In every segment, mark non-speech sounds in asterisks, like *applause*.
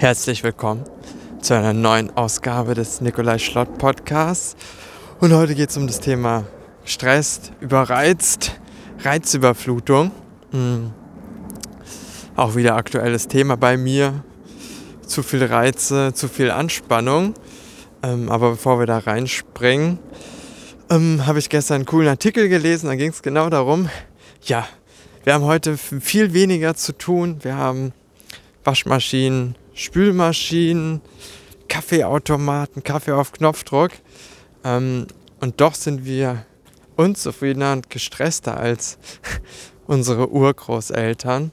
Herzlich willkommen zu einer neuen Ausgabe des Nikolai Schlott Podcasts. Und heute geht es um das Thema Stress, überreizt, Reizüberflutung. Hm. Auch wieder aktuelles Thema bei mir. Zu viel Reize, zu viel Anspannung. Ähm, aber bevor wir da reinspringen, ähm, habe ich gestern einen coolen Artikel gelesen. Da ging es genau darum, ja, wir haben heute viel weniger zu tun. Wir haben Waschmaschinen, Spülmaschinen, Kaffeeautomaten, Kaffee auf Knopfdruck. Ähm, und doch sind wir unzufriedener und gestresster als *laughs* unsere Urgroßeltern,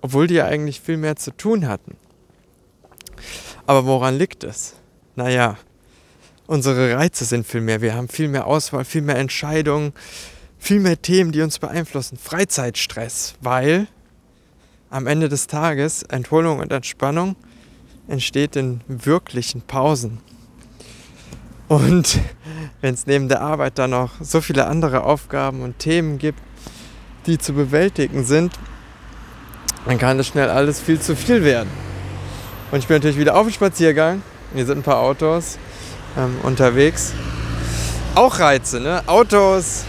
obwohl die ja eigentlich viel mehr zu tun hatten. Aber woran liegt es? Naja, unsere Reize sind viel mehr. Wir haben viel mehr Auswahl, viel mehr Entscheidungen, viel mehr Themen, die uns beeinflussen. Freizeitstress, weil am Ende des Tages Entholung und Entspannung entsteht in wirklichen Pausen. Und *laughs* wenn es neben der Arbeit dann noch so viele andere Aufgaben und Themen gibt, die zu bewältigen sind, dann kann das schnell alles viel zu viel werden. Und ich bin natürlich wieder auf dem Spaziergang. Hier sind ein paar Autos ähm, unterwegs. Auch Reize, ne? Autos,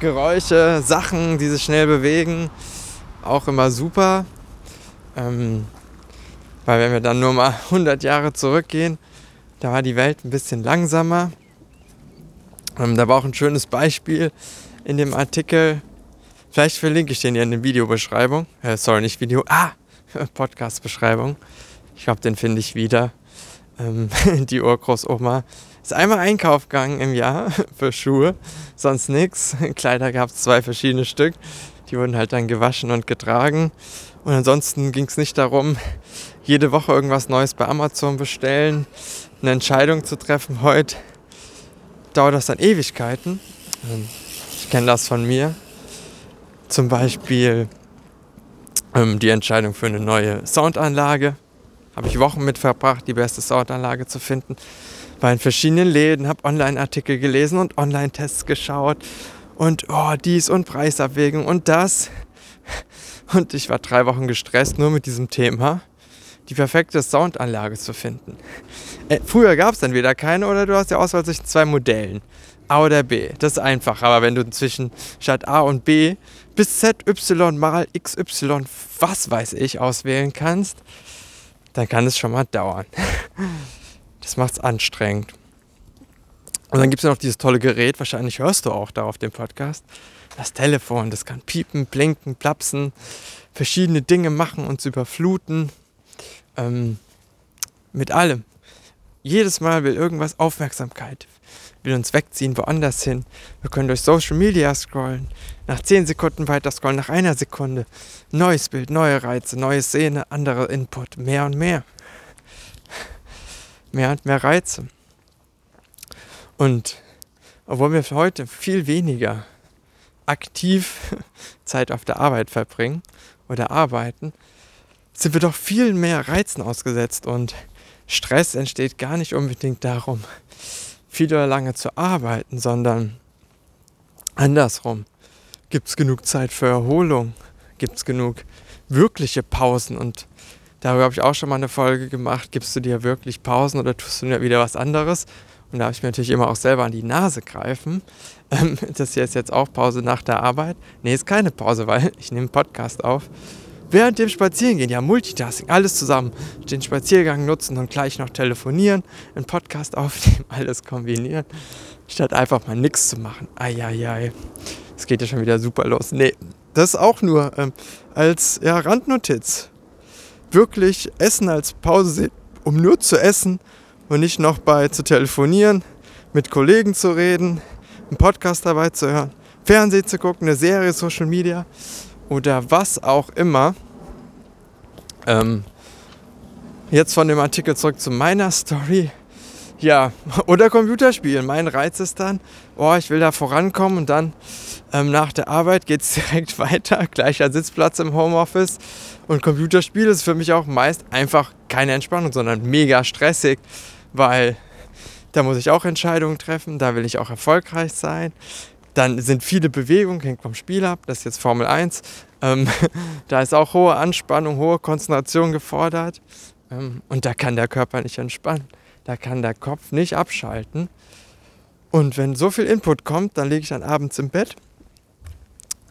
Geräusche, Sachen, die sich schnell bewegen. Auch immer super. Ähm, weil wenn wir dann nur mal *laughs* 100 Jahre zurückgehen, da war die Welt ein bisschen langsamer. Ähm, da war auch ein schönes Beispiel in dem Artikel. Vielleicht verlinke ich den hier in der Videobeschreibung. Äh, sorry, nicht Video. Ah, *laughs* Podcast-Beschreibung. Ich glaube, den finde ich wieder. Ähm, *laughs* die Urgroßoma ist einmal Einkauf gegangen im Jahr für Schuhe, sonst nichts. Kleider gab es zwei verschiedene Stück. Die wurden halt dann gewaschen und getragen. Und ansonsten ging es nicht darum, jede Woche irgendwas Neues bei Amazon bestellen, eine Entscheidung zu treffen. Heute dauert das dann Ewigkeiten. Ähm, ich kenne das von mir. Zum Beispiel ähm, die Entscheidung für eine neue Soundanlage. Habe ich Wochen mit verbracht, die beste Soundanlage zu finden. War in verschiedenen Läden, habe Online-Artikel gelesen und Online-Tests geschaut. Und oh, dies und Preisabwägung und das. *laughs* Und ich war drei Wochen gestresst nur mit diesem Thema, die perfekte Soundanlage zu finden. Äh, früher gab es dann wieder keine oder du hast die Auswahl zwischen zwei Modellen. A oder B. Das ist einfach. Aber wenn du zwischen statt A und B bis Z, Y mal XY, was weiß ich, auswählen kannst, dann kann es schon mal dauern. *laughs* Das macht es anstrengend. Und dann gibt es ja noch dieses tolle Gerät, wahrscheinlich hörst du auch da auf dem Podcast das Telefon, das kann piepen, blinken, plapsen, verschiedene Dinge machen, uns überfluten. Ähm, mit allem. Jedes Mal will irgendwas Aufmerksamkeit, will uns wegziehen, woanders hin. Wir können durch Social Media scrollen, nach 10 Sekunden weiter scrollen, nach einer Sekunde. Neues Bild, neue Reize, neue Szene, andere Input, mehr und mehr. Mehr und mehr Reize. Und obwohl wir heute viel weniger aktiv *laughs* Zeit auf der Arbeit verbringen oder arbeiten, sind wir doch viel mehr Reizen ausgesetzt und Stress entsteht gar nicht unbedingt darum, viel oder lange zu arbeiten, sondern andersrum. Gibt es genug Zeit für Erholung? Gibt es genug wirkliche Pausen? Und darüber habe ich auch schon mal eine Folge gemacht. Gibst du dir wirklich Pausen oder tust du wieder was anderes? Und da habe ich mir natürlich immer auch selber an die Nase greifen. *laughs* Ähm, das hier ist jetzt auch Pause nach der Arbeit. Nee, ist keine Pause, weil ich nehme einen Podcast auf. Während dem Spazierengehen, ja, Multitasking, alles zusammen. Den Spaziergang nutzen und gleich noch telefonieren, einen Podcast *laughs* aufnehmen, alles kombinieren, statt einfach mal nichts zu machen. Eieiei. Es geht ja schon wieder super los. Nee, das auch nur ähm, als ja, Randnotiz. Wirklich Essen als Pause um nur zu essen und nicht noch bei zu telefonieren, mit Kollegen zu reden, einen Podcast dabei zu hören, Fernsehen zu gucken, eine Serie, Social Media oder was auch immer. Ähm, jetzt von dem Artikel zurück zu meiner Story. Ja, *laughs* oder Computerspielen. Mein Reiz ist dann, oh, ich will da vorankommen und dann ähm, nach der Arbeit geht es *laughs* direkt weiter. Gleicher Sitzplatz im Homeoffice. Und Computerspiel ist für mich auch meist einfach keine Entspannung, sondern mega stressig weil da muss ich auch Entscheidungen treffen, da will ich auch erfolgreich sein. Dann sind viele Bewegungen, hängt vom Spiel ab, das ist jetzt Formel 1. Ähm, *laughs* da ist auch hohe Anspannung, hohe Konzentration gefordert. Ähm, und da kann der Körper nicht entspannen. Da kann der Kopf nicht abschalten. Und wenn so viel Input kommt, dann lege ich dann abends im Bett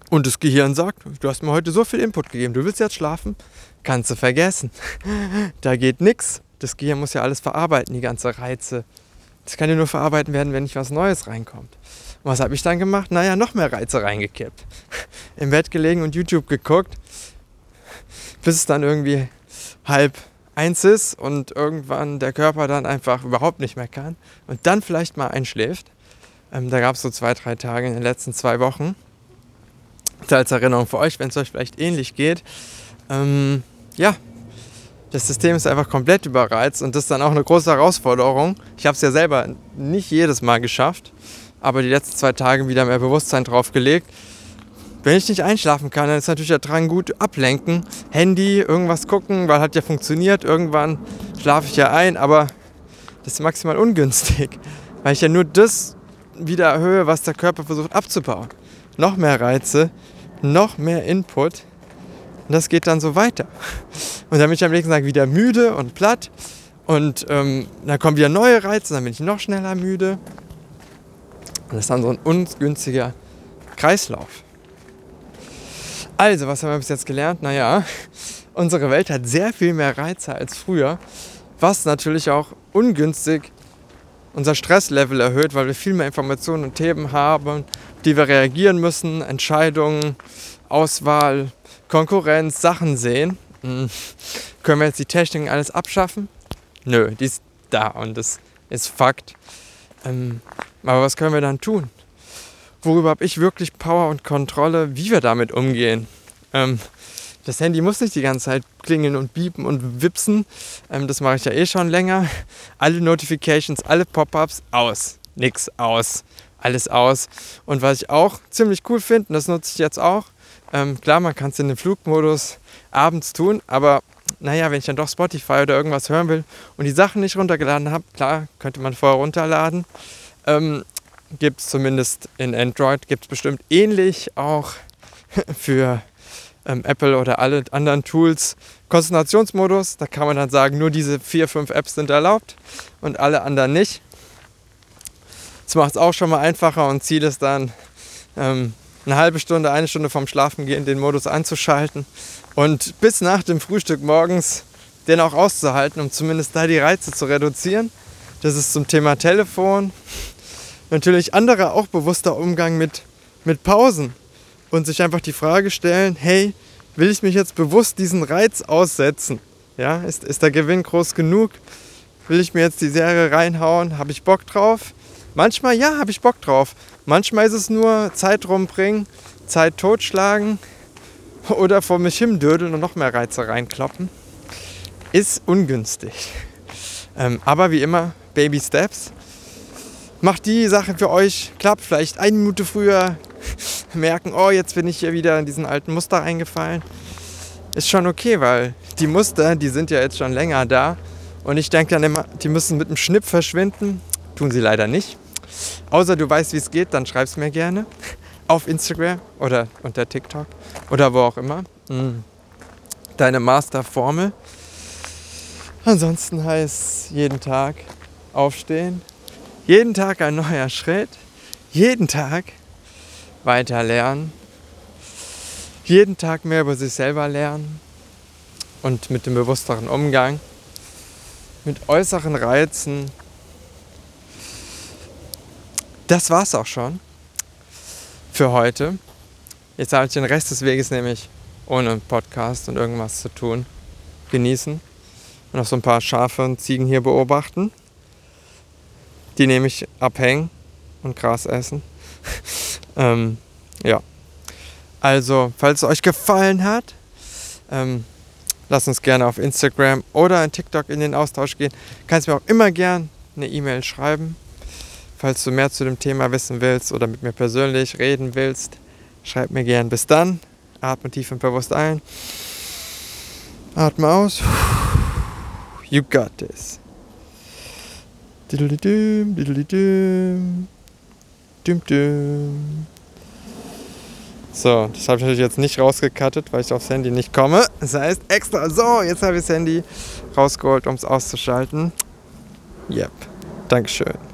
und das Gehirn sagt, du hast mir heute so viel Input gegeben, du willst jetzt schlafen, kannst du vergessen. *laughs* da geht nichts. Das Gehirn muss ja alles verarbeiten, die ganze Reize. Das kann ja nur verarbeiten werden, wenn nicht was Neues reinkommt. Und was habe ich dann gemacht? Naja, noch mehr Reize reingekippt. *laughs* Im Bett gelegen und YouTube geguckt, bis es dann irgendwie halb eins ist und irgendwann der Körper dann einfach überhaupt nicht mehr kann und dann vielleicht mal einschläft. Ähm, da gab es so zwei, drei Tage in den letzten zwei Wochen. Das als Erinnerung für euch, wenn es euch vielleicht ähnlich geht. Ähm, ja, das System ist einfach komplett überreizt und das ist dann auch eine große Herausforderung. Ich habe es ja selber nicht jedes Mal geschafft, aber die letzten zwei Tage wieder mehr Bewusstsein drauf gelegt. Wenn ich nicht einschlafen kann, dann ist natürlich der Drang gut ablenken. Handy, irgendwas gucken, weil hat ja funktioniert. Irgendwann schlafe ich ja ein, aber das ist maximal ungünstig, *laughs* weil ich ja nur das wieder erhöhe, was der Körper versucht abzubauen. Noch mehr Reize, noch mehr Input. Und das geht dann so weiter. Und dann bin ich am nächsten Tag wieder müde und platt. Und ähm, dann kommen wieder neue Reize, dann bin ich noch schneller müde. Und das ist dann so ein ungünstiger Kreislauf. Also, was haben wir bis jetzt gelernt? Naja, *laughs* unsere Welt hat sehr viel mehr Reize als früher, was natürlich auch ungünstig unser Stresslevel erhöht, weil wir viel mehr Informationen und Themen haben, die wir reagieren müssen, Entscheidungen, Auswahl, Konkurrenz, Sachen sehen. Hm. Können wir jetzt die Technik alles abschaffen? Nö, die ist da und das ist Fakt. Ähm, aber was können wir dann tun? worüber habe ich wirklich Power und Kontrolle, wie wir damit umgehen. Ähm, das Handy muss nicht die ganze Zeit klingeln und biepen und wipsen. Ähm, das mache ich ja eh schon länger. Alle Notifications, alle Pop-ups aus. Nix aus. Alles aus. Und was ich auch ziemlich cool finde, und das nutze ich jetzt auch, ähm, klar, man kann es in den Flugmodus abends tun, aber naja, wenn ich dann doch Spotify oder irgendwas hören will und die Sachen nicht runtergeladen habe, klar, könnte man vorher runterladen. Ähm, gibt es zumindest in Android, gibt es bestimmt ähnlich auch *laughs* für ähm, Apple oder alle anderen Tools Konzentrationsmodus. Da kann man dann sagen, nur diese vier, fünf Apps sind erlaubt und alle anderen nicht. Das macht es auch schon mal einfacher und Ziel ist dann, ähm, eine halbe Stunde, eine Stunde vom Schlafengehen den Modus anzuschalten und bis nach dem Frühstück morgens den auch auszuhalten, um zumindest da die Reize zu reduzieren. Das ist zum Thema Telefon natürlich anderer auch bewusster Umgang mit, mit Pausen und sich einfach die Frage stellen, hey, will ich mich jetzt bewusst diesen Reiz aussetzen? Ja, ist, ist der Gewinn groß genug? Will ich mir jetzt die Serie reinhauen? Habe ich Bock drauf? Manchmal ja, habe ich Bock drauf. Manchmal ist es nur Zeit rumbringen, Zeit totschlagen oder vor mich hindödeln und noch mehr Reize reinkloppen. Ist ungünstig. Ähm, aber wie immer, Baby Steps macht die Sache für euch, klappt vielleicht eine Minute früher, *laughs* merken, oh, jetzt bin ich hier wieder in diesen alten Muster eingefallen. Ist schon okay, weil die Muster, die sind ja jetzt schon länger da. Und ich denke dann immer, die müssen mit einem Schnipp verschwinden. Tun sie leider nicht. Außer du weißt, wie es geht, dann schreib es mir gerne. Auf Instagram oder unter TikTok oder wo auch immer. Hm. Deine Masterformel. Ansonsten heißt jeden Tag aufstehen, jeden Tag ein neuer Schritt, jeden Tag weiter lernen, jeden Tag mehr über sich selber lernen und mit dem bewussteren Umgang, mit äußeren Reizen. Das war's auch schon für heute. Jetzt habe ich den Rest des Weges nämlich ohne Podcast und irgendwas zu tun genießen und noch so ein paar Schafe und Ziegen hier beobachten die nämlich abhängen und Gras essen. *laughs* ähm, ja. Also, falls es euch gefallen hat, ähm, lasst uns gerne auf Instagram oder in TikTok in den Austausch gehen. Kannst mir auch immer gern eine E-Mail schreiben. Falls du mehr zu dem Thema wissen willst oder mit mir persönlich reden willst, schreib mir gern. Bis dann. Atme tief und bewusst ein. Atme aus. You got this. So, das habe ich natürlich jetzt nicht rausgekattet, weil ich aufs Handy nicht komme. Das heißt extra. So, jetzt habe ich das Handy rausgeholt, um es auszuschalten. Yep. Dankeschön.